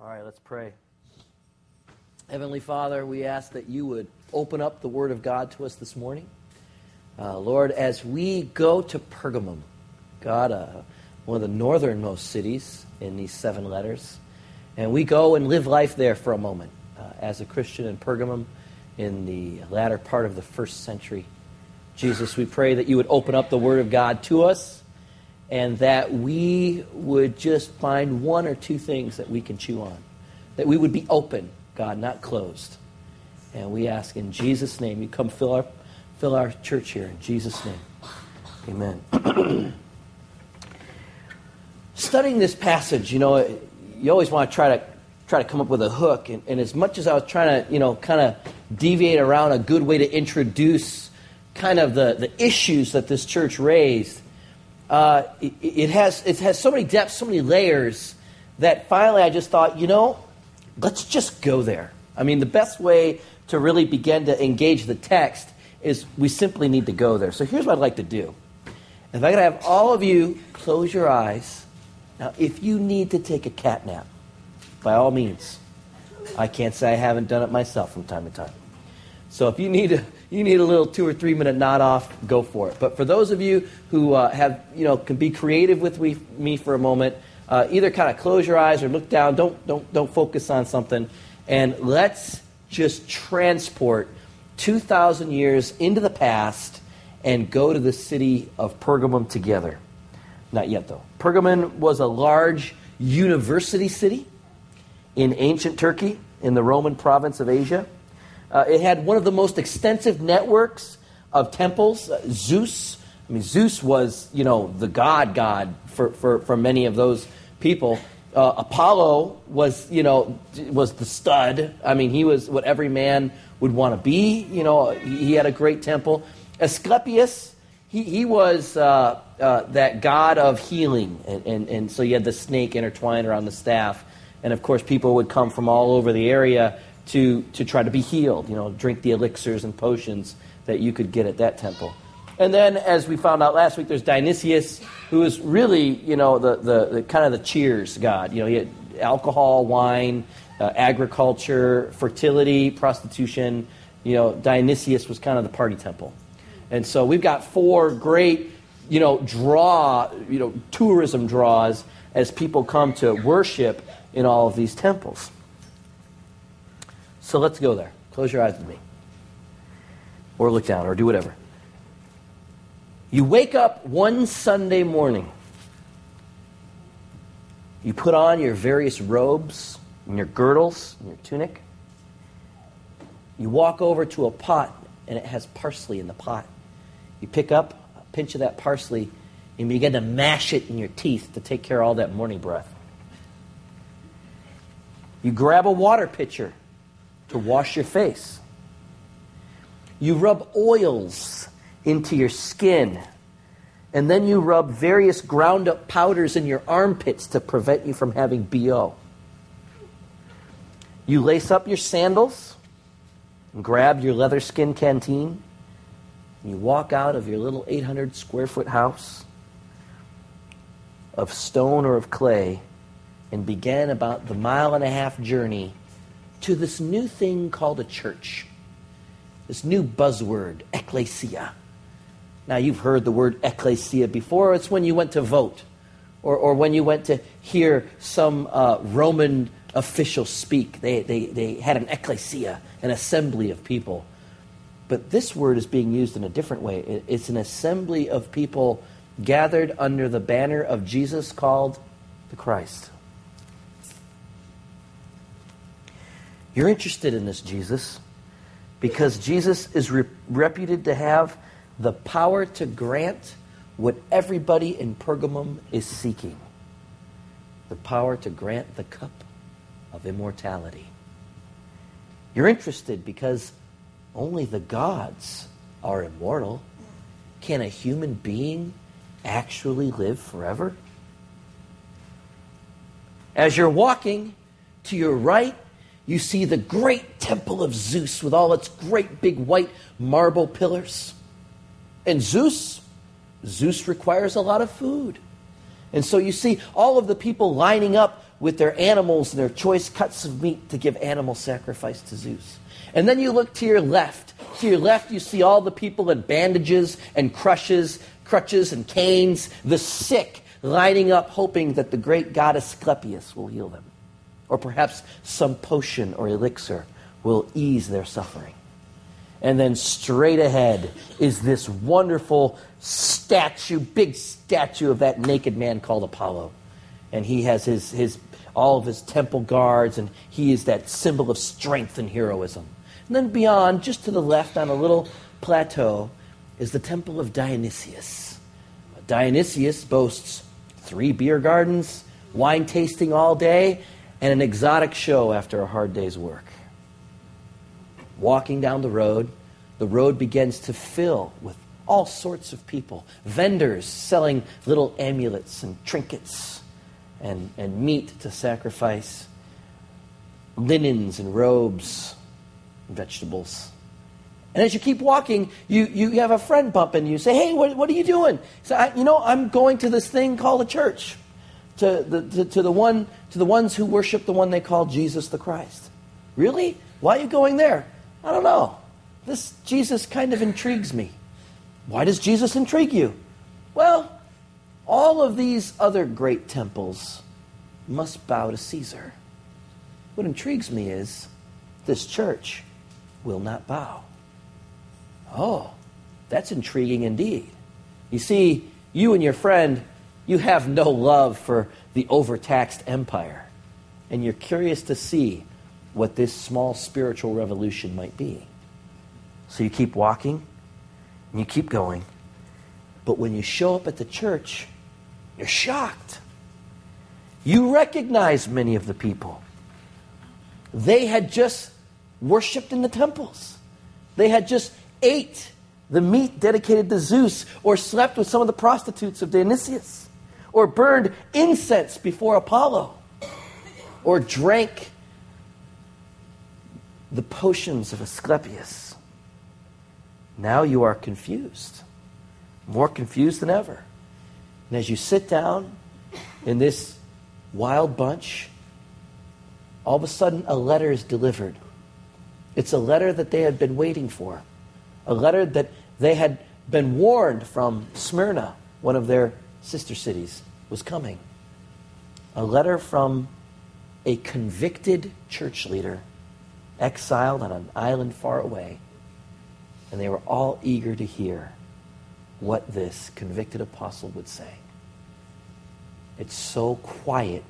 All right, let's pray. Heavenly Father, we ask that you would open up the Word of God to us this morning. Uh, Lord, as we go to Pergamum, God, uh, one of the northernmost cities in these seven letters, and we go and live life there for a moment uh, as a Christian in Pergamum in the latter part of the first century. Jesus, we pray that you would open up the Word of God to us and that we would just find one or two things that we can chew on. That we would be open, God, not closed. And we ask in Jesus' name, you come fill our, fill our church here in Jesus' name. Amen. Studying this passage, you know, you always want to try to try to come up with a hook. And, and as much as I was trying to, you know, kind of deviate around a good way to introduce kind of the, the issues that this church raised, uh, it, it, has, it has so many depths, so many layers, that finally I just thought, you know, let's just go there. I mean, the best way to really begin to engage the text is we simply need to go there. So here's what I'd like to do. If I could have all of you close your eyes. Now, if you need to take a cat nap, by all means. I can't say I haven't done it myself from time to time. So if you need a, you need a little two or three minute nod off, go for it. But for those of you who uh, have you know can be creative with me, for a moment, uh, either kind of close your eyes or look down. Don't don't don't focus on something, and let's just transport two thousand years into the past and go to the city of Pergamum together. Not yet though. Pergamum was a large university city in ancient Turkey in the Roman province of Asia. Uh, it had one of the most extensive networks of temples. Uh, Zeus, I mean, Zeus was, you know, the god god for, for, for many of those people. Uh, Apollo was, you know, was the stud. I mean, he was what every man would want to be. You know, he, he had a great temple. Asclepius, he, he was uh, uh, that god of healing. And, and, and so you had the snake intertwined around the staff. And of course, people would come from all over the area to, to try to be healed, you know, drink the elixirs and potions that you could get at that temple. And then, as we found out last week, there's Dionysius, who is really, you know, the, the, the kind of the cheers god. You know, he had alcohol, wine, uh, agriculture, fertility, prostitution. You know, Dionysius was kind of the party temple. And so we've got four great, you know, draw, you know, tourism draws as people come to worship in all of these temples. So let's go there. Close your eyes with me. Or look down, or do whatever. You wake up one Sunday morning. You put on your various robes and your girdles and your tunic. You walk over to a pot, and it has parsley in the pot. You pick up a pinch of that parsley and begin to mash it in your teeth to take care of all that morning breath. You grab a water pitcher to wash your face. You rub oils into your skin. And then you rub various ground up powders in your armpits to prevent you from having BO. You lace up your sandals and grab your leather skin canteen. And you walk out of your little 800 square foot house of stone or of clay and begin about the mile and a half journey to this new thing called a church. This new buzzword, ecclesia. Now, you've heard the word ecclesia before. It's when you went to vote or, or when you went to hear some uh, Roman official speak. They, they, they had an ecclesia, an assembly of people. But this word is being used in a different way. It's an assembly of people gathered under the banner of Jesus called the Christ. You're interested in this Jesus because Jesus is re- reputed to have the power to grant what everybody in Pergamum is seeking the power to grant the cup of immortality. You're interested because only the gods are immortal. Can a human being actually live forever? As you're walking to your right you see the great temple of Zeus with all its great big white marble pillars. And Zeus, Zeus requires a lot of food. And so you see all of the people lining up with their animals and their choice cuts of meat to give animal sacrifice to Zeus. And then you look to your left. To your left, you see all the people in bandages and crutches, crutches and canes, the sick lining up, hoping that the great god Asclepius will heal them. Or perhaps some potion or elixir will ease their suffering. And then straight ahead is this wonderful statue, big statue of that naked man called Apollo. And he has his, his, all of his temple guards, and he is that symbol of strength and heroism. And then beyond, just to the left on a little plateau, is the temple of Dionysius. Dionysius boasts three beer gardens, wine tasting all day, and an exotic show after a hard day's work. Walking down the road, the road begins to fill with all sorts of people vendors selling little amulets and trinkets and, and meat to sacrifice, linens and robes, and vegetables. And as you keep walking, you, you have a friend bump into you. Say, hey, what, what are you doing? Say, you know, I'm going to this thing called a church, to the, to, to, the one, to the ones who worship the one they call Jesus the Christ. Really? Why are you going there? I don't know. This Jesus kind of intrigues me. Why does Jesus intrigue you? Well, all of these other great temples must bow to Caesar. What intrigues me is this church will not bow. Oh, that's intriguing indeed. You see, you and your friend, you have no love for the overtaxed empire, and you're curious to see what this small spiritual revolution might be. So you keep walking, and you keep going, but when you show up at the church, you're shocked. You recognize many of the people. They had just worshiped in the temples. They had just ate the meat dedicated to Zeus, or slept with some of the prostitutes of Dionysius, or burned incense before Apollo, or drank the potions of Asclepius. Now you are confused, more confused than ever. And as you sit down in this wild bunch, all of a sudden a letter is delivered. It's a letter that they had been waiting for a letter that they had been warned from Smyrna, one of their sister cities, was coming. A letter from a convicted church leader exiled on an island far away. And they were all eager to hear what this convicted apostle would say. It's so quiet,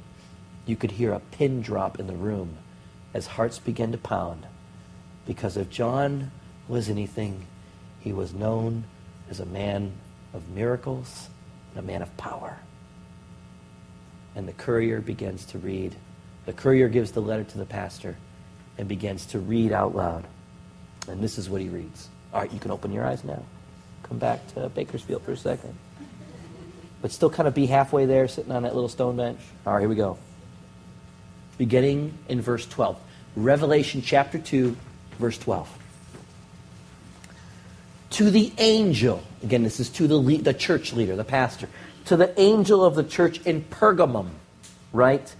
you could hear a pin drop in the room as hearts began to pound. Because if John was anything, he was known as a man of miracles and a man of power. And the courier begins to read. The courier gives the letter to the pastor and begins to read out loud. And this is what he reads. All right, you can open your eyes now. Come back to Bakersfield for a second. But still kind of be halfway there, sitting on that little stone bench. All right, here we go. Beginning in verse 12. Revelation chapter 2, verse 12 to the angel, again, this is to the, le- the church leader, the pastor, to the angel of the church in Pergamum, right?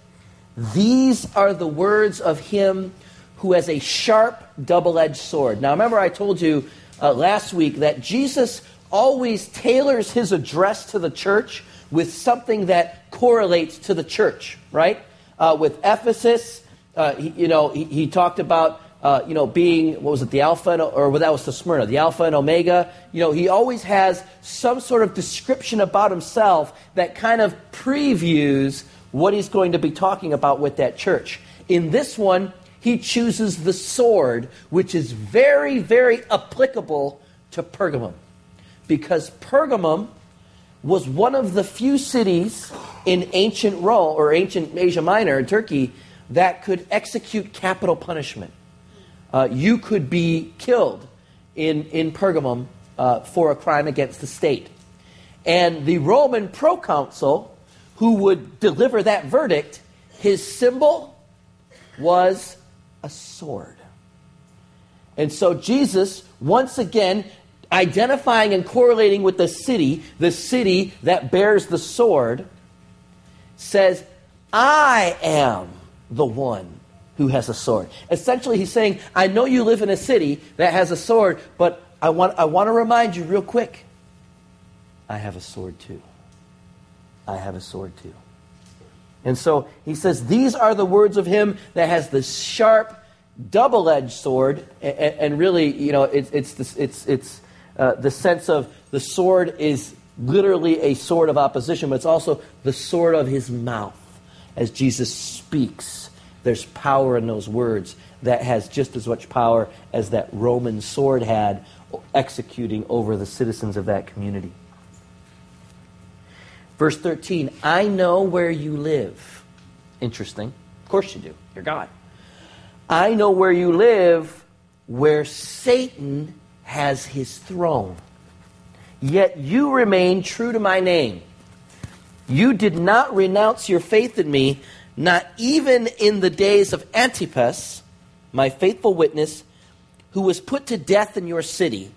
These are the words of him who has a sharp, double edged sword. Now, remember, I told you uh, last week that Jesus always tailors his address to the church with something that correlates to the church, right? Uh, with Ephesus, uh, he, you know, he, he talked about uh, you know, being, what was it, the Alpha, and, or that was the Smyrna, the Alpha and Omega. You know, he always has some sort of description about himself that kind of previews what he's going to be talking about with that church. In this one, he chooses the sword, which is very, very applicable to Pergamum. Because Pergamum was one of the few cities in ancient Rome or ancient Asia Minor in Turkey that could execute capital punishment uh, you could be killed in, in Pergamum uh, for a crime against the state. And the Roman proconsul who would deliver that verdict, his symbol was a sword. And so Jesus, once again, identifying and correlating with the city, the city that bears the sword, says, I am the one who has a sword. Essentially, he's saying, I know you live in a city that has a sword, but I want, I want to remind you real quick I have a sword too. I have a sword too. And so he says, These are the words of him that has the sharp, double edged sword. And, and, really, you know, it's, it's, it's, it's uh, the sense of the sword is literally a sword of opposition, but it's also the sword of his mouth. As Jesus speaks, there's power in those words that has just as much power as that Roman sword had executing over the citizens of that community. Verse 13, I know where you live. Interesting. Of course you do. You're God. I know where you live, where Satan has his throne. Yet you remain true to my name. You did not renounce your faith in me, not even in the days of Antipas, my faithful witness, who was put to death in your city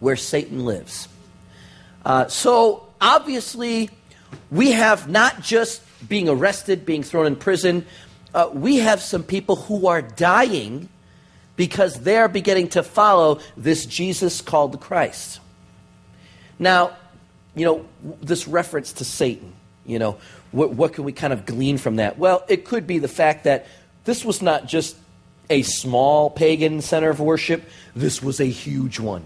where Satan lives. Uh, so, obviously, we have not just being arrested, being thrown in prison, uh, we have some people who are dying because they're beginning to follow this Jesus called Christ. Now, you know, this reference to Satan, you know, what, what can we kind of glean from that? Well, it could be the fact that this was not just a small pagan center of worship, this was a huge one.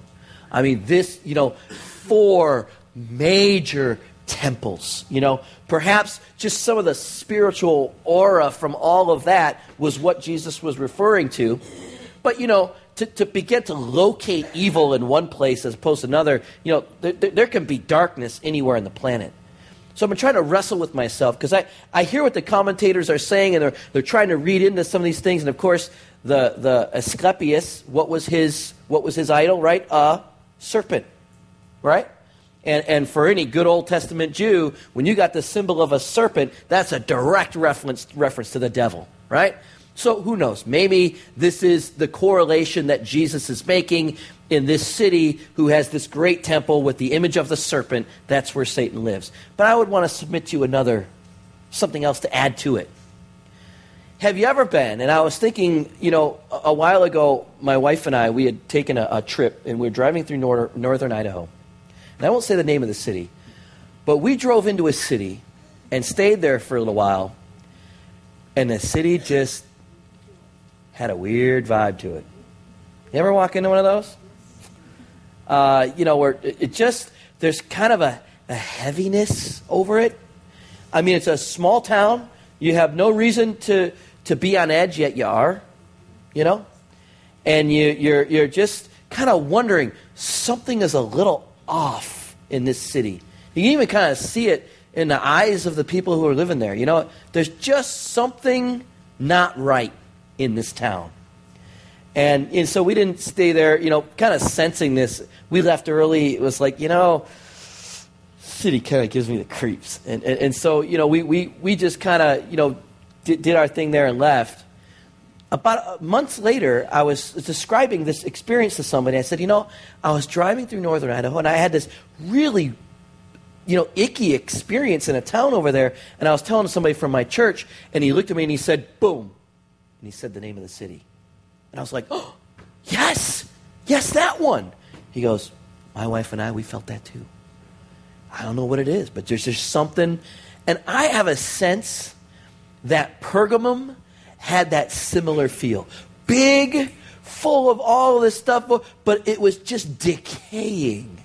I mean, this, you know, four major temples. You know, perhaps just some of the spiritual aura from all of that was what Jesus was referring to. But, you know, to, to begin to locate evil in one place as opposed to another, you know, there, there can be darkness anywhere on the planet. So been trying to wrestle with myself because I, I hear what the commentators are saying and they're, they're trying to read into some of these things. And of course, the, the Asclepius, what was his, what was his idol, right? A serpent, right? And, and for any good Old Testament Jew, when you got the symbol of a serpent, that's a direct reference, reference to the devil, right? So who knows? Maybe this is the correlation that Jesus is making in this city who has this great temple with the image of the serpent. That's where Satan lives. But I would want to submit to you another, something else to add to it. Have you ever been? And I was thinking, you know, a, a while ago, my wife and I, we had taken a, a trip and we were driving through nor- northern Idaho. And I won't say the name of the city, but we drove into a city and stayed there for a little while, and the city just had a weird vibe to it. You ever walk into one of those? Uh, you know, where it just, there's kind of a, a heaviness over it. I mean, it's a small town. You have no reason to, to be on edge, yet you are, you know? And you, you're, you're just kind of wondering something is a little off in this city. You can even kind of see it in the eyes of the people who are living there. You know, there's just something not right in this town. And, and so we didn't stay there, you know, kind of sensing this. We left early. It was like, you know, city kind of gives me the creeps. And, and, and so, you know, we, we, we just kind of, you know, did, did our thing there and left about months later, I was describing this experience to somebody. I said, you know, I was driving through northern Idaho and I had this really, you know, icky experience in a town over there. And I was telling somebody from my church, and he looked at me and he said, boom. And he said the name of the city. And I was like, oh, yes, yes, that one. He goes, my wife and I, we felt that too. I don't know what it is, but there's just something. And I have a sense that Pergamum had that similar feel. Big, full of all this stuff, but it was just decaying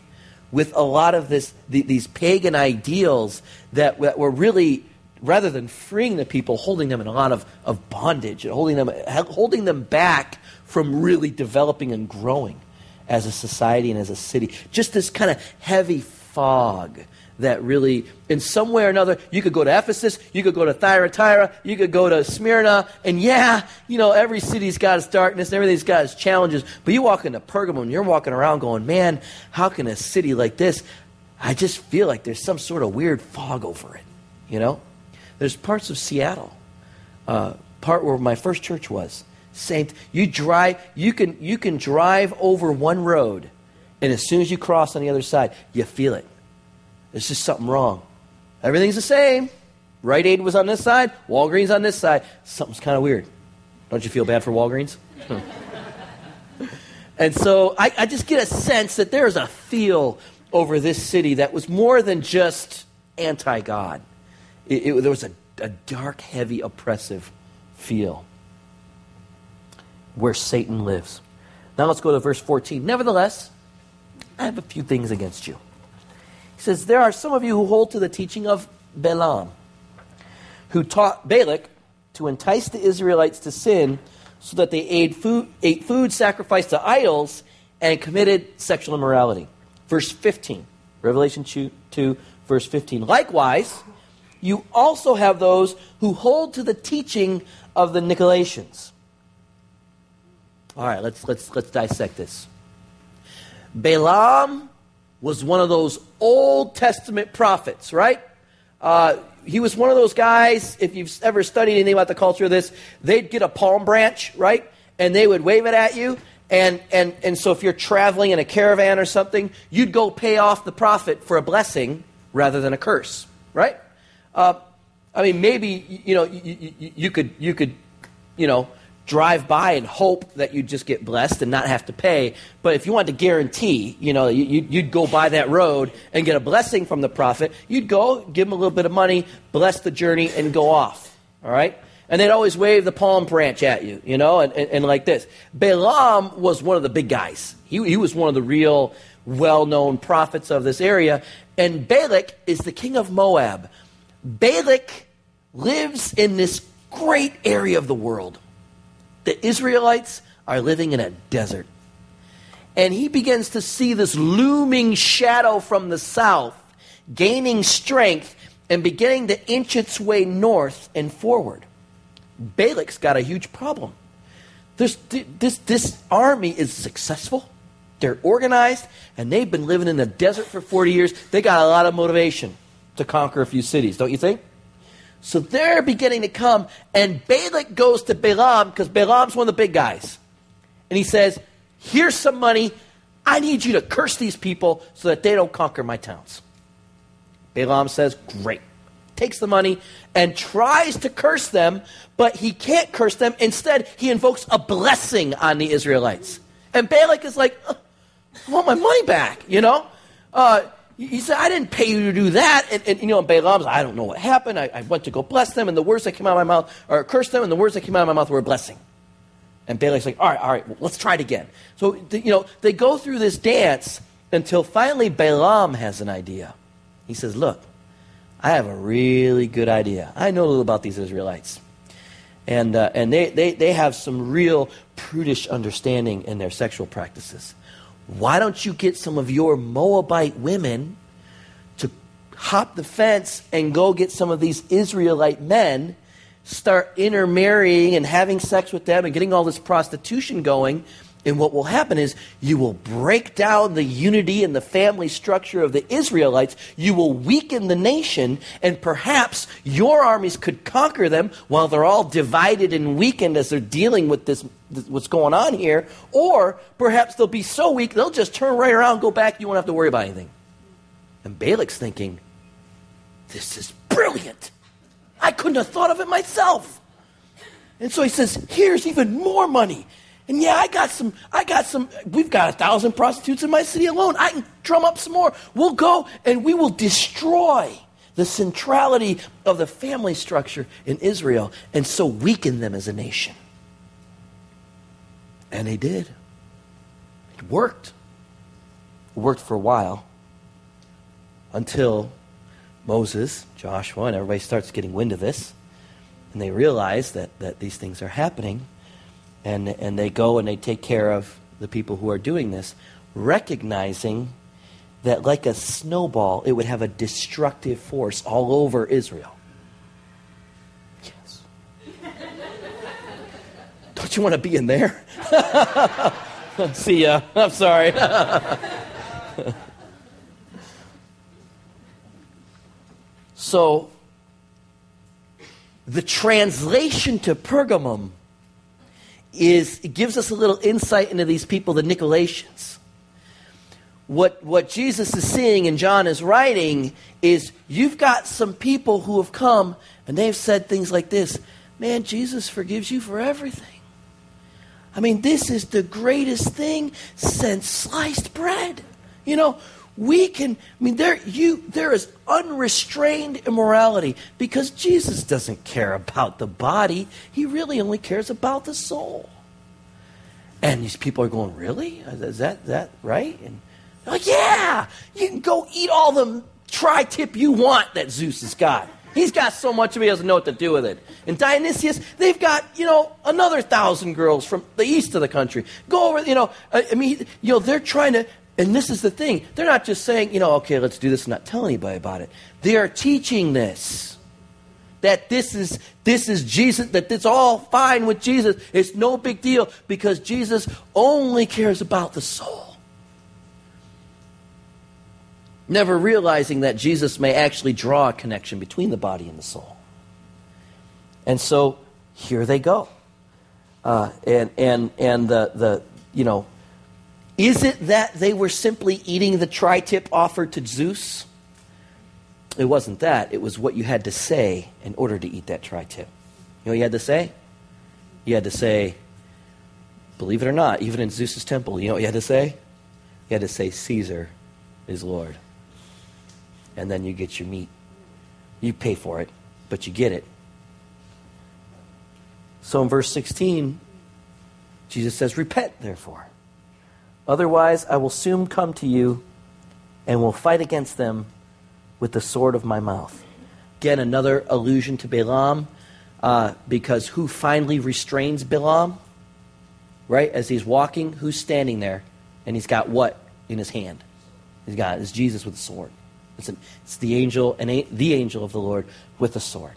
with a lot of this, the, these pagan ideals that, that were really rather than freeing the people, holding them in a lot of, of bondage and holding them, holding them back from really developing and growing as a society and as a city. Just this kind of heavy fog that really, in some way or another, you could go to Ephesus, you could go to Thyatira, you could go to Smyrna, and yeah, you know, every city's got its darkness, everything's got its challenges. But you walk into Pergamum, and you're walking around going, man, how can a city like this? I just feel like there's some sort of weird fog over it, you know? There's parts of Seattle, uh, part where my first church was. Same. You drive. You can you can drive over one road, and as soon as you cross on the other side, you feel it. There's just something wrong. Everything's the same, Rite Aid was on this side, Walgreens on this side. Something's kind of weird. Don't you feel bad for Walgreens? and so I, I just get a sense that there's a feel over this city that was more than just anti God. It, it, there was a, a dark, heavy, oppressive feel where Satan lives. Now let's go to verse 14. Nevertheless, I have a few things against you. He says, There are some of you who hold to the teaching of Balaam, who taught Balak to entice the Israelites to sin so that they ate food, ate food sacrificed to idols and committed sexual immorality. Verse 15, Revelation 2, 2 verse 15. Likewise, you also have those who hold to the teaching of the Nicolaitans. All right, let's, let's, let's dissect this. Balaam was one of those Old Testament prophets, right? Uh, he was one of those guys, if you've ever studied anything about the culture of this, they'd get a palm branch, right? And they would wave it at you. And, and, and so if you're traveling in a caravan or something, you'd go pay off the prophet for a blessing rather than a curse, right? Uh, I mean, maybe, you know, you, you, you, could, you could, you know, drive by and hope that you'd just get blessed and not have to pay. But if you wanted to guarantee, you know, you, would go by that road and get a blessing from the prophet, you'd go, give him a little bit of money, bless the journey, and go off. All right? And they'd always wave the palm branch at you, you know, and, and, and like this. Balaam was one of the big guys. He, he was one of the real well known prophets of this area. And Balak is the king of Moab. Balak lives in this great area of the world the Israelites are living in a desert. And he begins to see this looming shadow from the south gaining strength and beginning to inch its way north and forward. Balak's got a huge problem. This, this, this army is successful. They're organized, and they've been living in the desert for 40 years. They got a lot of motivation to conquer a few cities, don't you think? So they're beginning to come, and Balak goes to Balaam because Balaam's one of the big guys. And he says, Here's some money. I need you to curse these people so that they don't conquer my towns. Balaam says, Great. Takes the money and tries to curse them, but he can't curse them. Instead, he invokes a blessing on the Israelites. And Balak is like, I want my money back, you know? Uh, he said, I didn't pay you to do that. And, and you know, Balaam's, I don't know what happened. I, I, went to go bless them, and the words that came out of my mouth, or curse them, and the words that came out of my mouth were a blessing. And Balak's like, all right, all right, well, let's try it again. So, you know, they go through this dance until finally Balaam has an idea. He says, look, I have a really good idea. I know a little about these Israelites. And, uh, and they, they, they have some real prudish understanding in their sexual practices why don't you get some of your Moabite women to hop the fence and go get some of these Israelite men, start intermarrying and having sex with them and getting all this prostitution going? And what will happen is you will break down the unity and the family structure of the Israelites. You will weaken the nation, and perhaps your armies could conquer them while they're all divided and weakened as they're dealing with this, what's going on here. Or perhaps they'll be so weak they'll just turn right around, go back, you won't have to worry about anything. And Balak's thinking, this is brilliant. I couldn't have thought of it myself. And so he says, here's even more money. And yeah, I got some, I got some, we've got a thousand prostitutes in my city alone. I can drum up some more. We'll go and we will destroy the centrality of the family structure in Israel and so weaken them as a nation. And they did. It worked. It worked for a while until Moses, Joshua, and everybody starts getting wind of this. And they realize that, that these things are happening and, and they go and they take care of the people who are doing this, recognizing that, like a snowball, it would have a destructive force all over Israel. Yes. Don't you want to be in there? See ya. I'm sorry. so, the translation to Pergamum is it gives us a little insight into these people, the Nicolaitans. what, what Jesus is seeing and John is writing is you've got some people who have come and they've said things like this Man, Jesus forgives you for everything. I mean, this is the greatest thing since sliced bread. You know, we can i mean there you there is unrestrained immorality because jesus doesn't care about the body. He really only cares about the soul. And these people are going really? Is that that right? And like yeah you can go eat all the tri-tip you want that zeus has got. He's got so much of it he doesn't know what to do with it. And dionysius they've got you know another thousand girls from the east of the country. Go over you know uh, i mean you know they're trying to and this is the thing. They're not just saying, you know, okay, let's do this and not tell anybody about it. They are teaching this. That this is this is Jesus, that it's all fine with Jesus. It's no big deal because Jesus only cares about the soul. Never realizing that Jesus may actually draw a connection between the body and the soul. And so here they go. Uh, and and and the, the you know is it that they were simply eating the tri tip offered to Zeus? It wasn't that. It was what you had to say in order to eat that tri tip. You know what you had to say? You had to say, believe it or not, even in Zeus's temple, you know what you had to say? You had to say, Caesar is Lord. And then you get your meat. You pay for it, but you get it. So in verse 16, Jesus says, Repent, therefore. Otherwise, I will soon come to you and will fight against them with the sword of my mouth. Again, another allusion to Balaam, uh, because who finally restrains Balaam? Right? As he's walking, who's standing there? And he's got what in his hand? He's got it's Jesus with a sword. It's, an, it's the angel and the angel of the Lord with a sword.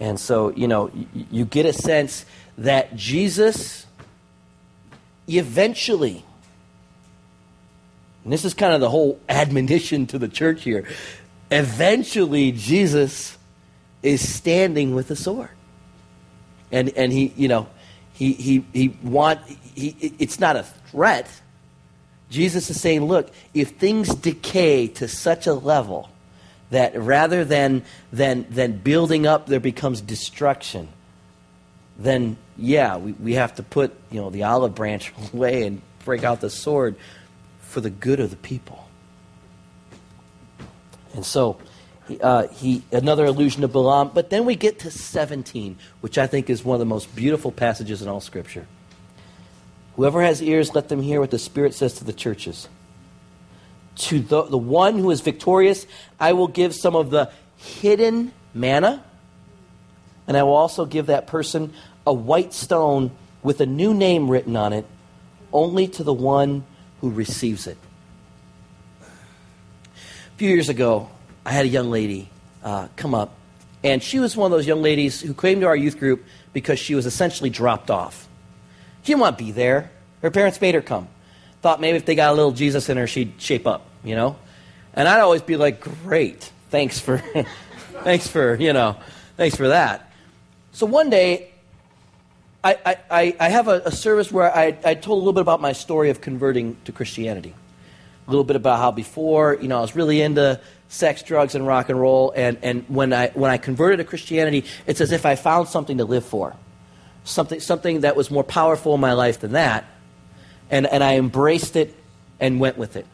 And so, you know, you get a sense that Jesus eventually and this is kind of the whole admonition to the church here. Eventually, Jesus is standing with a sword. And, and he, you know, he, he, he want, he, it's not a threat. Jesus is saying, look, if things decay to such a level that rather than, than, than building up, there becomes destruction, then yeah, we, we have to put, you know, the olive branch away and break out the sword for the good of the people. And so, uh, he another allusion to Balaam. But then we get to 17, which I think is one of the most beautiful passages in all Scripture. Whoever has ears, let them hear what the Spirit says to the churches. To the, the one who is victorious, I will give some of the hidden manna, and I will also give that person a white stone with a new name written on it, only to the one who receives it. A few years ago, I had a young lady uh, come up, and she was one of those young ladies who came to our youth group because she was essentially dropped off. She didn't want to be there. Her parents made her come. Thought maybe if they got a little Jesus in her, she'd shape up, you know? And I'd always be like, great, thanks for, thanks for, you know, thanks for that. So one day, I, I, I have a, a, service where I, I told a little bit about my story of converting to Christianity. A little bit about how before, you know, I was really into sex, drugs, and rock and roll. And, and when, I, when I converted to Christianity, it's as if I found something to live for. Something, something that was more powerful in my life than that. And, and I embraced it and went with it.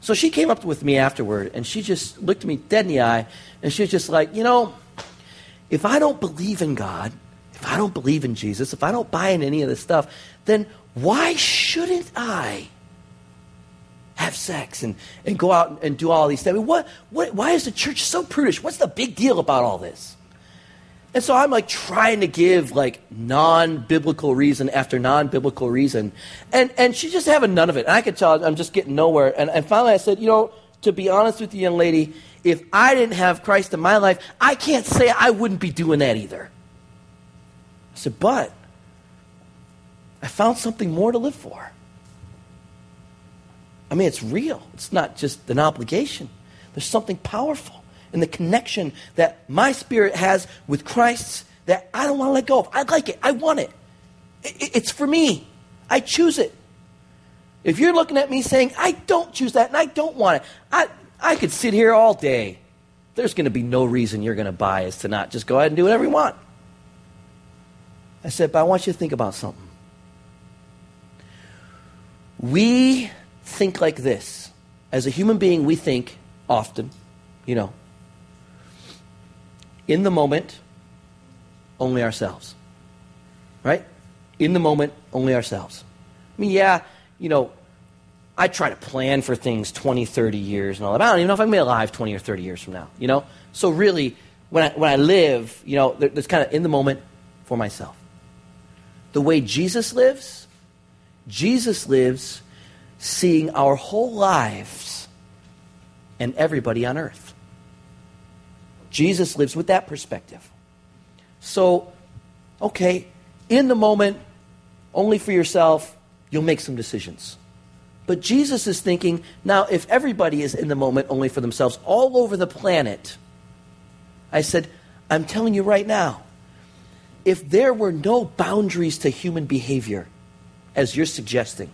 So she came up with me afterward, and she just looked me dead in the eye, and she was just like, you know, if I don't believe in God, if I don't believe in Jesus, if I don't buy in any of this stuff, then why shouldn't I have sex and, and go out and do all these things? I mean, what, what, why is the church so prudish? What's the big deal about all this? And so I'm like trying to give like non-biblical reason after non-biblical reason. And, and she's just having none of it. And I could tell I'm just getting nowhere. And, and finally I said, you know, to be honest with you, young lady, if I didn't have Christ in my life, I can't say I wouldn't be doing that either. I said, But I found something more to live for. I mean, it's real. It's not just an obligation. There's something powerful in the connection that my spirit has with Christ's that I don't want to let go of. I like it. I want it. It's for me. I choose it. If you're looking at me saying, I don't choose that and I don't want it, I, I could sit here all day. There's going to be no reason you're going to buy is to not just go ahead and do whatever you want. I said, but I want you to think about something. We think like this. As a human being, we think often, you know, in the moment, only ourselves. Right? In the moment, only ourselves. I mean, yeah, you know, I try to plan for things 20, 30 years and all that. I don't even know if I'm going to be alive 20 or 30 years from now, you know? So really, when I, when I live, you know, there's kind of in the moment for myself. The way Jesus lives, Jesus lives seeing our whole lives and everybody on earth. Jesus lives with that perspective. So, okay, in the moment, only for yourself, you'll make some decisions. But Jesus is thinking, now, if everybody is in the moment only for themselves all over the planet, I said, I'm telling you right now, if there were no boundaries to human behavior, as you're suggesting,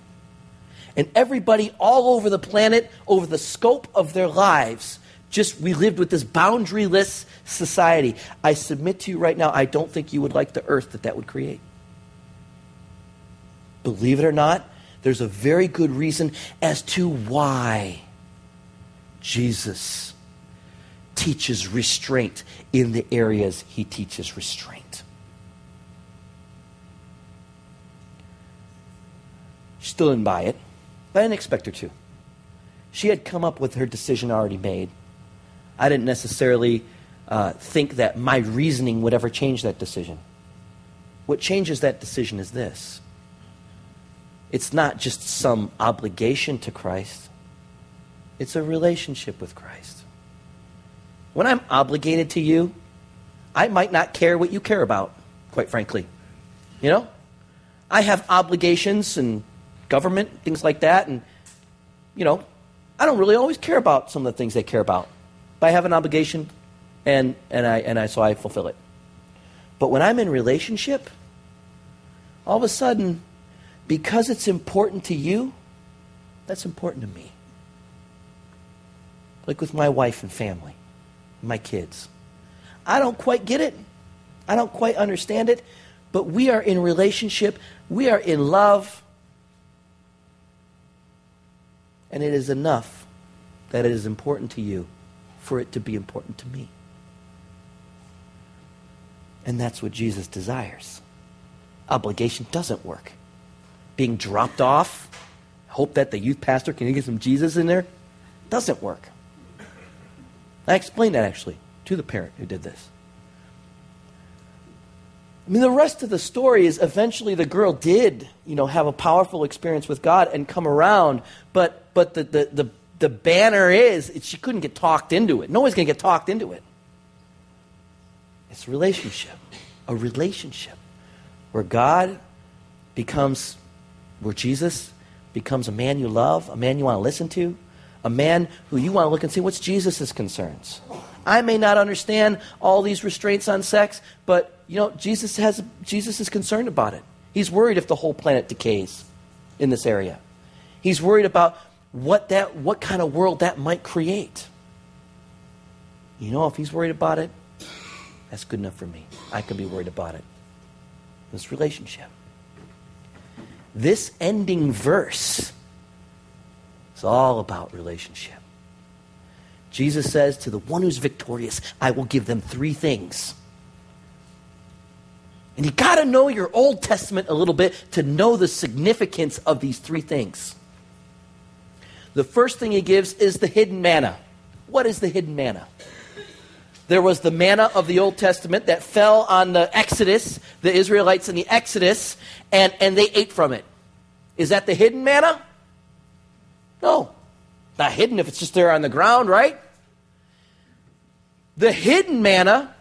and everybody all over the planet, over the scope of their lives, just we lived with this boundaryless society, I submit to you right now, I don't think you would like the earth that that would create. Believe it or not, there's a very good reason as to why Jesus teaches restraint in the areas he teaches restraint. She still didn't buy it, but I didn't expect her to. She had come up with her decision already made. I didn't necessarily uh, think that my reasoning would ever change that decision. What changes that decision is this it's not just some obligation to Christ, it's a relationship with Christ. When I'm obligated to you, I might not care what you care about, quite frankly. You know? I have obligations and government, things like that, and, you know, I don't really always care about some of the things they care about. But I have an obligation, and, and, I, and I, so I fulfill it. But when I'm in relationship, all of a sudden, because it's important to you, that's important to me. Like with my wife and family, my kids. I don't quite get it. I don't quite understand it, but we are in relationship. We are in love. And it is enough that it is important to you for it to be important to me. And that's what Jesus desires. Obligation doesn't work being dropped off, hope that the youth pastor can get some Jesus in there, doesn't work. I explained that actually to the parent who did this. I mean, the rest of the story is eventually the girl did, you know, have a powerful experience with God and come around, but but the the the, the banner is she couldn't get talked into it. No one's going to get talked into it. It's a relationship, a relationship where God becomes where Jesus becomes a man you love, a man you want to listen to, a man who you want to look and see what's Jesus' concerns. I may not understand all these restraints on sex, but you know, Jesus has Jesus is concerned about it. He's worried if the whole planet decays in this area. He's worried about what that what kind of world that might create. You know, if he's worried about it, that's good enough for me. I can be worried about it. This relationship. This ending verse is all about relationship. Jesus says to the one who's victorious, I will give them three things. And you got to know your Old Testament a little bit to know the significance of these three things. The first thing he gives is the hidden manna. What is the hidden manna? There was the manna of the Old Testament that fell on the Exodus, the Israelites in the Exodus, and, and they ate from it. Is that the hidden manna? No. Not hidden if it's just there on the ground, right? The hidden manna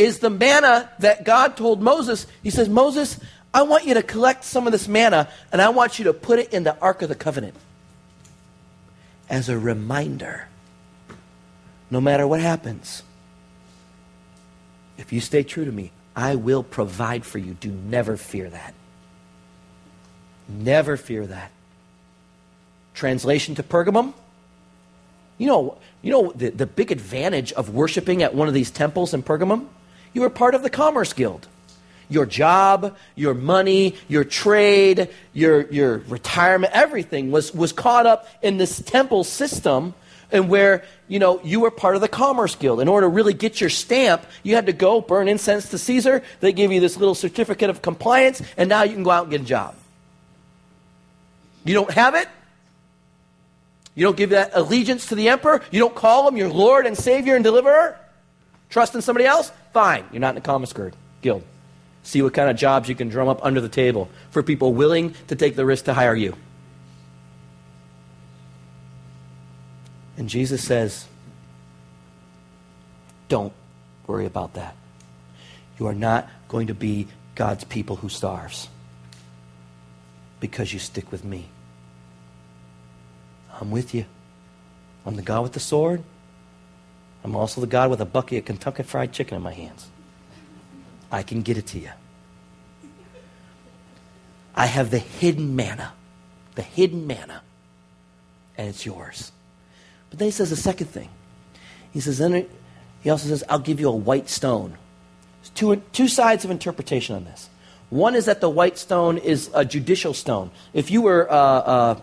is the manna that God told Moses. He says, Moses, I want you to collect some of this manna and I want you to put it in the Ark of the Covenant as a reminder no matter what happens, if you stay true to me, I will provide for you. Do never fear that. Never fear that. Translation to Pergamum. You know, you know the, the big advantage of worshiping at one of these temples in Pergamum? You were part of the Commerce Guild. Your job, your money, your trade, your, your retirement, everything was, was caught up in this temple system and where you know you were part of the commerce guild. In order to really get your stamp you had to go burn incense to caesar. They give you this little certificate of compliance and now you can go out and get a job. You don't have it? You don't give that allegiance to the emperor? You don't call him your lord and savior and deliverer trust in somebody else fine you're not in the commerce guild see what kind of jobs you can drum up under the table for people willing to take the risk to hire you And Jesus says, Don't worry about that. You are not going to be God's people who starves because you stick with me. I'm with you. I'm the God with the sword. I'm also the God with a bucket of Kentucky Fried Chicken in my hands. I can get it to you. I have the hidden manna, the hidden manna, and it's yours. But then he says a second thing. He says, then he also says, I'll give you a white stone. There's two, two sides of interpretation on this. One is that the white stone is a judicial stone. If you were uh, uh,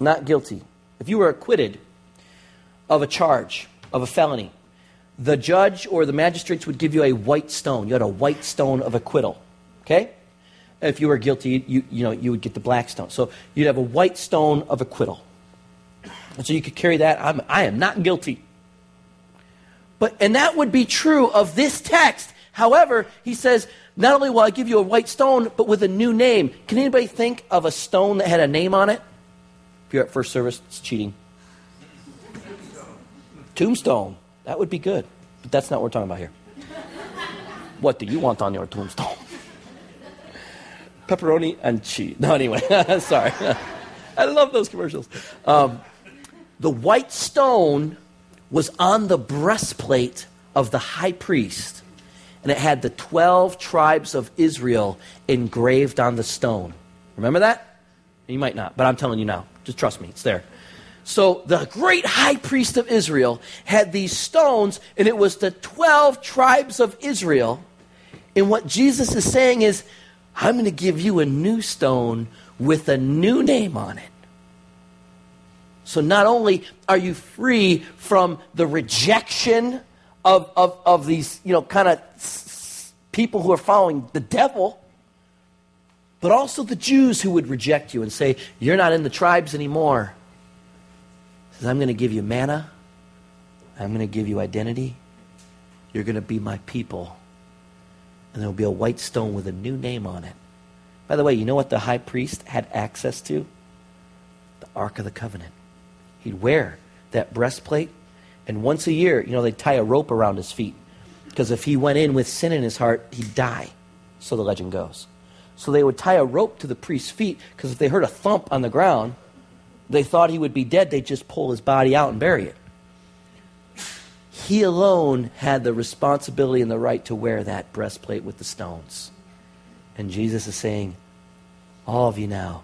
not guilty, if you were acquitted of a charge, of a felony, the judge or the magistrates would give you a white stone. You had a white stone of acquittal. Okay? If you were guilty, you, you, know, you would get the black stone. So you'd have a white stone of acquittal. And so you could carry that. I'm, I am not guilty. But, and that would be true of this text. However, he says, not only will I give you a white stone, but with a new name. Can anybody think of a stone that had a name on it? If you're at first service, it's cheating. Tombstone. That would be good. But that's not what we're talking about here. what do you want on your tombstone? Pepperoni and cheese. No, anyway, sorry. I love those commercials. Um, the white stone was on the breastplate of the high priest, and it had the 12 tribes of Israel engraved on the stone. Remember that? You might not, but I'm telling you now. Just trust me, it's there. So the great high priest of Israel had these stones, and it was the 12 tribes of Israel. And what Jesus is saying is, I'm going to give you a new stone with a new name on it. So not only are you free from the rejection of, of, of these, you know, kind of people who are following the devil, but also the Jews who would reject you and say, You're not in the tribes anymore. Says, I'm going to give you manna. I'm going to give you identity. You're going to be my people. And there'll be a white stone with a new name on it. By the way, you know what the high priest had access to? The Ark of the Covenant. He'd wear that breastplate, and once a year, you know, they'd tie a rope around his feet. Because if he went in with sin in his heart, he'd die. So the legend goes. So they would tie a rope to the priest's feet, because if they heard a thump on the ground, they thought he would be dead. They'd just pull his body out and bury it. He alone had the responsibility and the right to wear that breastplate with the stones. And Jesus is saying, All of you now,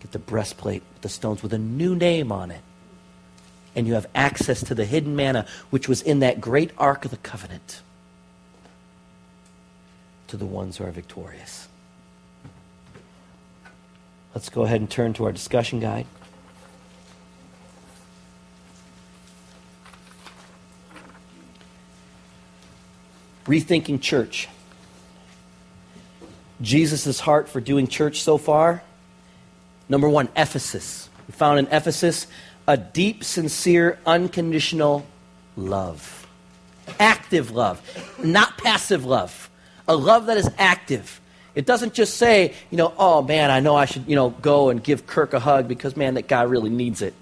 Get the breastplate with the stones with a new name on it. And you have access to the hidden manna, which was in that great ark of the covenant, to the ones who are victorious. Let's go ahead and turn to our discussion guide. Rethinking church. Jesus' heart for doing church so far Number one, Ephesus. We found in Ephesus a deep, sincere, unconditional love. Active love, not passive love. A love that is active. It doesn't just say, you know, oh man, I know I should, you know, go and give Kirk a hug because man, that guy really needs it.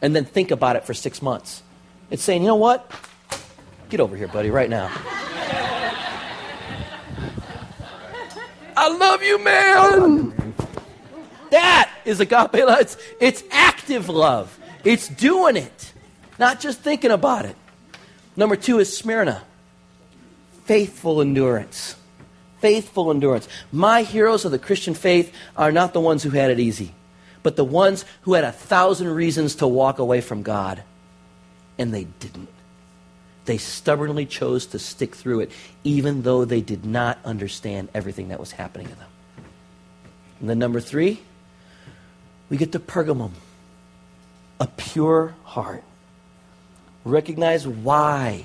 And then think about it for six months. It's saying, you know what? Get over here, buddy, right now. I love you, man. That is agape love. It's, it's active love. It's doing it, not just thinking about it. Number two is Smyrna. Faithful endurance. Faithful endurance. My heroes of the Christian faith are not the ones who had it easy. but the ones who had a thousand reasons to walk away from God, and they didn't. They stubbornly chose to stick through it, even though they did not understand everything that was happening to them. And then, number three, we get to Pergamum, a pure heart. Recognize why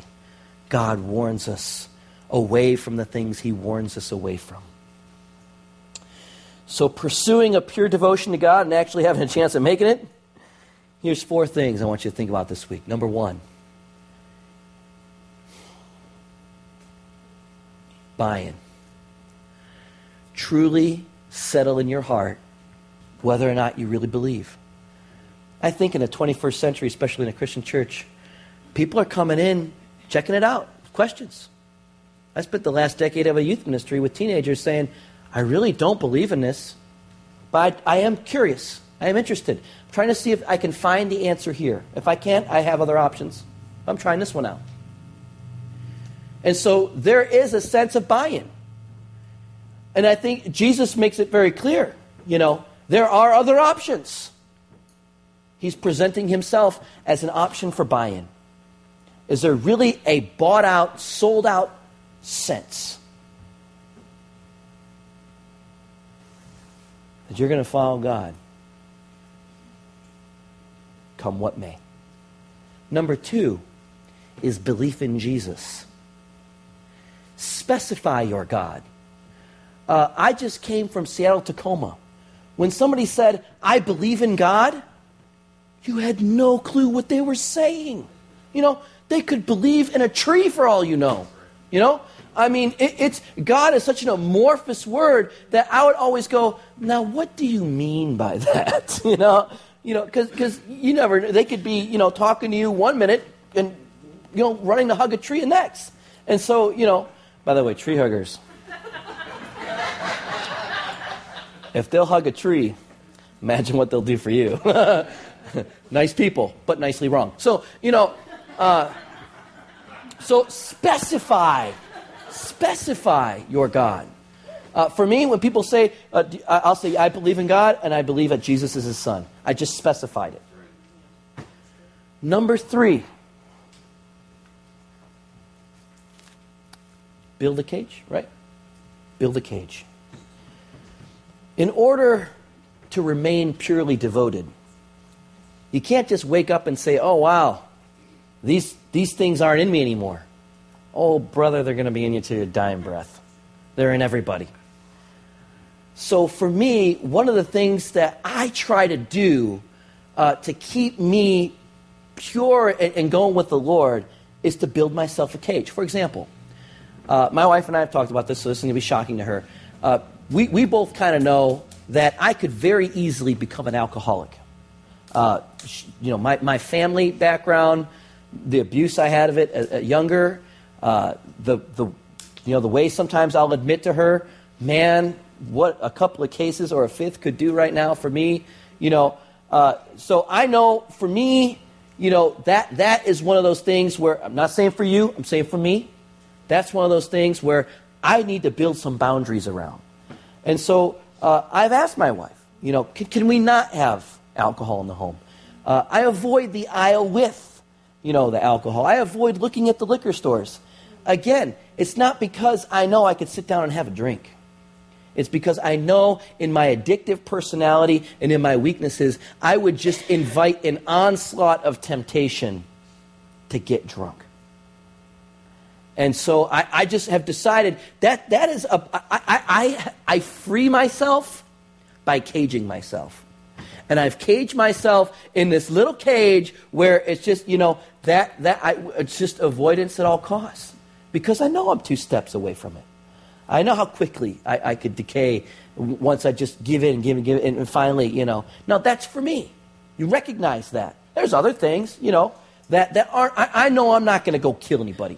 God warns us away from the things he warns us away from. So, pursuing a pure devotion to God and actually having a chance at making it, here's four things I want you to think about this week. Number one, buy-in. Truly settle in your heart whether or not you really believe. I think in the 21st century, especially in a Christian church, people are coming in, checking it out, questions. I spent the last decade of a youth ministry with teenagers saying, I really don't believe in this, but I, I am curious. I am interested. I'm trying to see if I can find the answer here. If I can't, I have other options. I'm trying this one out. And so there is a sense of buy in. And I think Jesus makes it very clear. You know, there are other options. He's presenting himself as an option for buy in. Is there really a bought out, sold out sense? That you're going to follow God, come what may. Number two is belief in Jesus. Specify your God. Uh, I just came from Seattle, Tacoma. When somebody said, I believe in God, you had no clue what they were saying. You know, they could believe in a tree for all you know. You know? I mean, it, it's God is such an amorphous word that I would always go, now what do you mean by that? you know, you know, because you never they could be you know talking to you one minute and you know running to hug a tree the next, and so you know. By the way, tree huggers. if they'll hug a tree, imagine what they'll do for you. nice people, but nicely wrong. So you know. Uh, so specify, specify your God. Uh, for me, when people say, uh, I'll say, I believe in God and I believe that Jesus is his son. I just specified it. Number three, build a cage, right? Build a cage. In order to remain purely devoted, you can't just wake up and say, oh, wow, these, these things aren't in me anymore. Oh, brother, they're going to be in you to your dying breath. They're in everybody. So, for me, one of the things that I try to do uh, to keep me pure and, and, going with the Lord is to build myself a cage. For example, uh, my wife and I have talked about this, so this is going to be shocking to her. Uh, we, we both kind of know that I could very easily become an alcoholic. Uh, you know, my, my family background, the abuse I had of it at, at younger, uh, the, the, you know, the way sometimes I'll admit to her, man, what a couple of cases or a fifth could do right now for me, you know. Uh, so I know for me, you know, that, that is one of those things where I'm not saying for you, I'm saying for me. That's one of those things where I need to build some boundaries around. And so uh, I've asked my wife, you know, can, can, we not have alcohol in the home? Uh, I avoid the aisle with you know, the alcohol. I avoid looking at the liquor stores. Again, it's not because I know I could sit down and have a drink. It's because I know in my addictive personality and in my weaknesses, I would just invite an onslaught of temptation to get drunk. And so I, I just have decided that that is a, I, I, I free myself by caging myself and I've caged myself in this little cage where it's just, you know, that, that I, it's just avoidance at all costs because I know I'm two steps away from it. I know how quickly I, I could decay once I just give in and give in, give in, and finally, you know. Now, that's for me. You recognize that. There's other things, you know, that, that aren't, I, I know I'm not going to go kill anybody.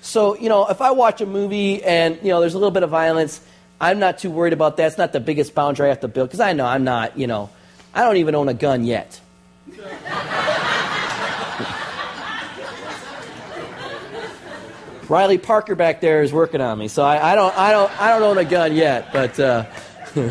So, you know, if I watch a movie and, you know, there's a little bit of violence, I'm not too worried about that. It's not the biggest boundary I have to build because I know I'm not, you know, I don't even own a gun yet. Riley Parker back there is working on me, so I, I don't, I don't, I don't own a gun yet. But uh,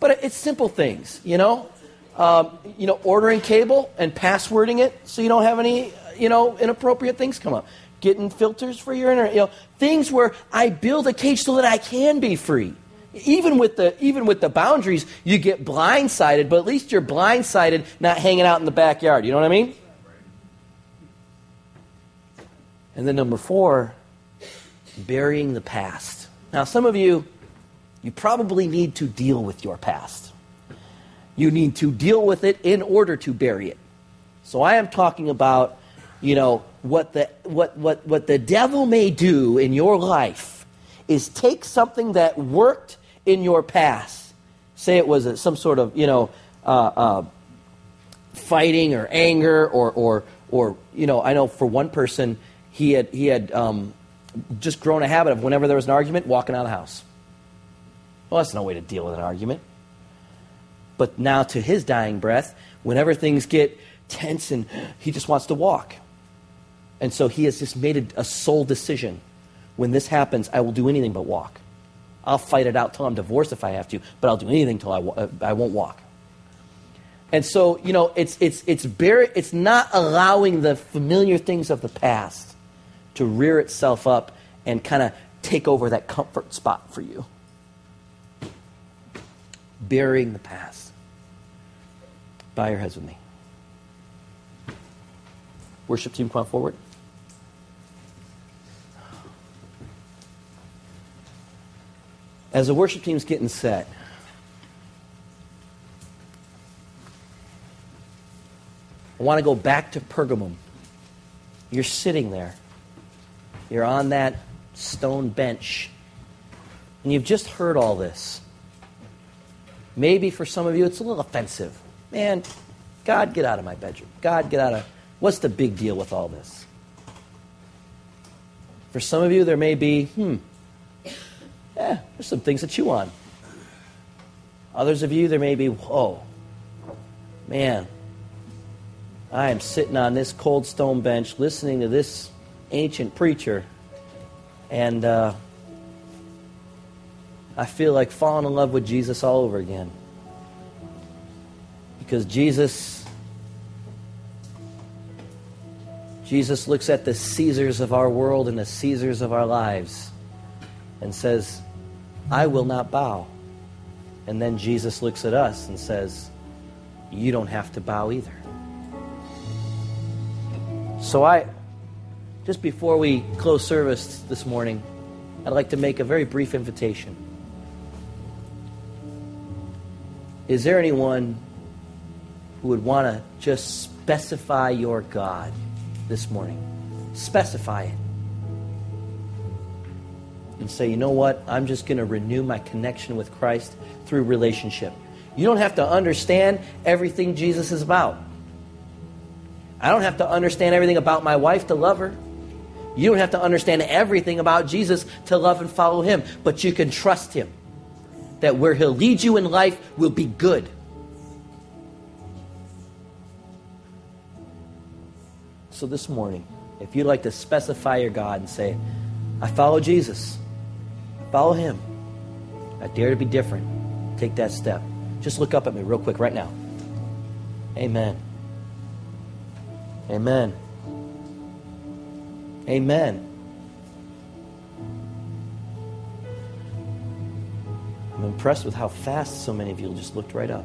But it's simple things, you know? Um, you know, ordering cable and passwording it so you don't have any, you know, inappropriate things come up. Getting filters for your internet, you know, things where I build a cage so that I can be free. Even with the even with the boundaries, you get blindsided, but at least you're blindsided, not hanging out in the backyard. You know what I mean? And then number four, burying the past. Now, some of you, you probably need to deal with your past. You need to deal with it in order to bury it. So I am talking about, you know, what the what what what the devil may do in your life is take something that worked in your past. Say it was a, some sort of, you know, uh, uh, fighting or anger or, or, or, you know, I know for one person, he had, he had um, just grown a habit of whenever there was an argument, walking out of the house. Well, that's no way to deal with an argument. But now, to his dying breath, whenever things get tense and he just wants to walk. And so he has just made a, a sole decision. When this happens, I will do anything but walk. I'll fight it out till I'm divorced if I have to, but I'll do anything till I, uh, I won't walk. And so, you know, it's, it's, it's, bare, it's not allowing the familiar things of the past to rear itself up and kind of take over that comfort spot for you. Burying the past. Bow your heads with me. Worship team, come forward. As the worship team's getting set, I want to go back to Pergamum. You're sitting there. You're on that stone bench. And you've just heard all this. Maybe for some of you it's a little offensive. Man, God, get out of my bedroom. God, get out of. What's the big deal with all this? For some of you, there may be, hmm, there's some things to chew on. Others of you, there may be, whoa, man, I am sitting on this cold stone bench listening to this ancient preacher, and uh, I feel like falling in love with Jesus all over again. Because Jesus, Jesus looks at the Caesars of our world and the Caesars of our lives and says, I will not bow. And then Jesus looks at us and says, You don't have to bow either. So I, just before we close service this morning, I'd like to make a very brief invitation. Is there anyone who would want to just specify your God this morning? Specify it and say, you know what? I'm just going to renew my connection with Christ through relationship. You don't have to understand everything Jesus is about. I don't have to understand everything about my wife to love her. You don't have to understand everything about Jesus to love and follow him, but you can trust him that where he'll lead you in life will be good. So this morning, if you'd like to specify your God and say, I follow Jesus. Follow him. I dare to be different. Take that step. Just look up at me real quick right now. Amen. Amen. Amen. I'm impressed with how fast so many of you just looked right up.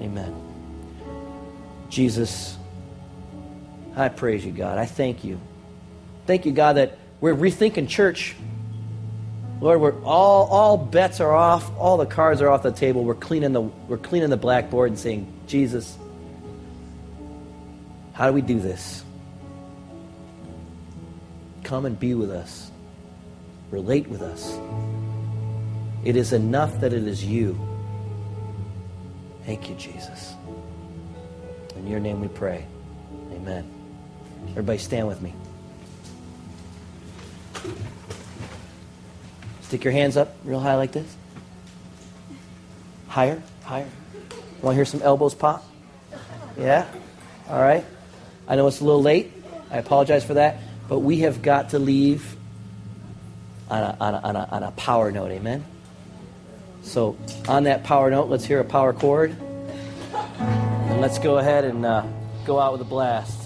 Amen. Jesus, I praise you, God. I thank you. Thank you, God, that we're rethinking church Lord, we're all, all bets are off, all the cards are off the table. We're cleaning the, we're cleaning the blackboard and saying, Jesus, how do we do this? Come and be with us. Relate with us. It is enough that it is you. Thank you, Jesus. In your name we pray. Amen. Everybody stand with me. Stick your hands up real high like this. Higher, higher. Want to hear some elbows pop? Yeah? All right. I know it's a little late. I apologize for that. But we have got to leave on a, on a, on a, on a power note. Amen? So, on that power note, let's hear a power chord. And let's go ahead and uh, go out with a blast.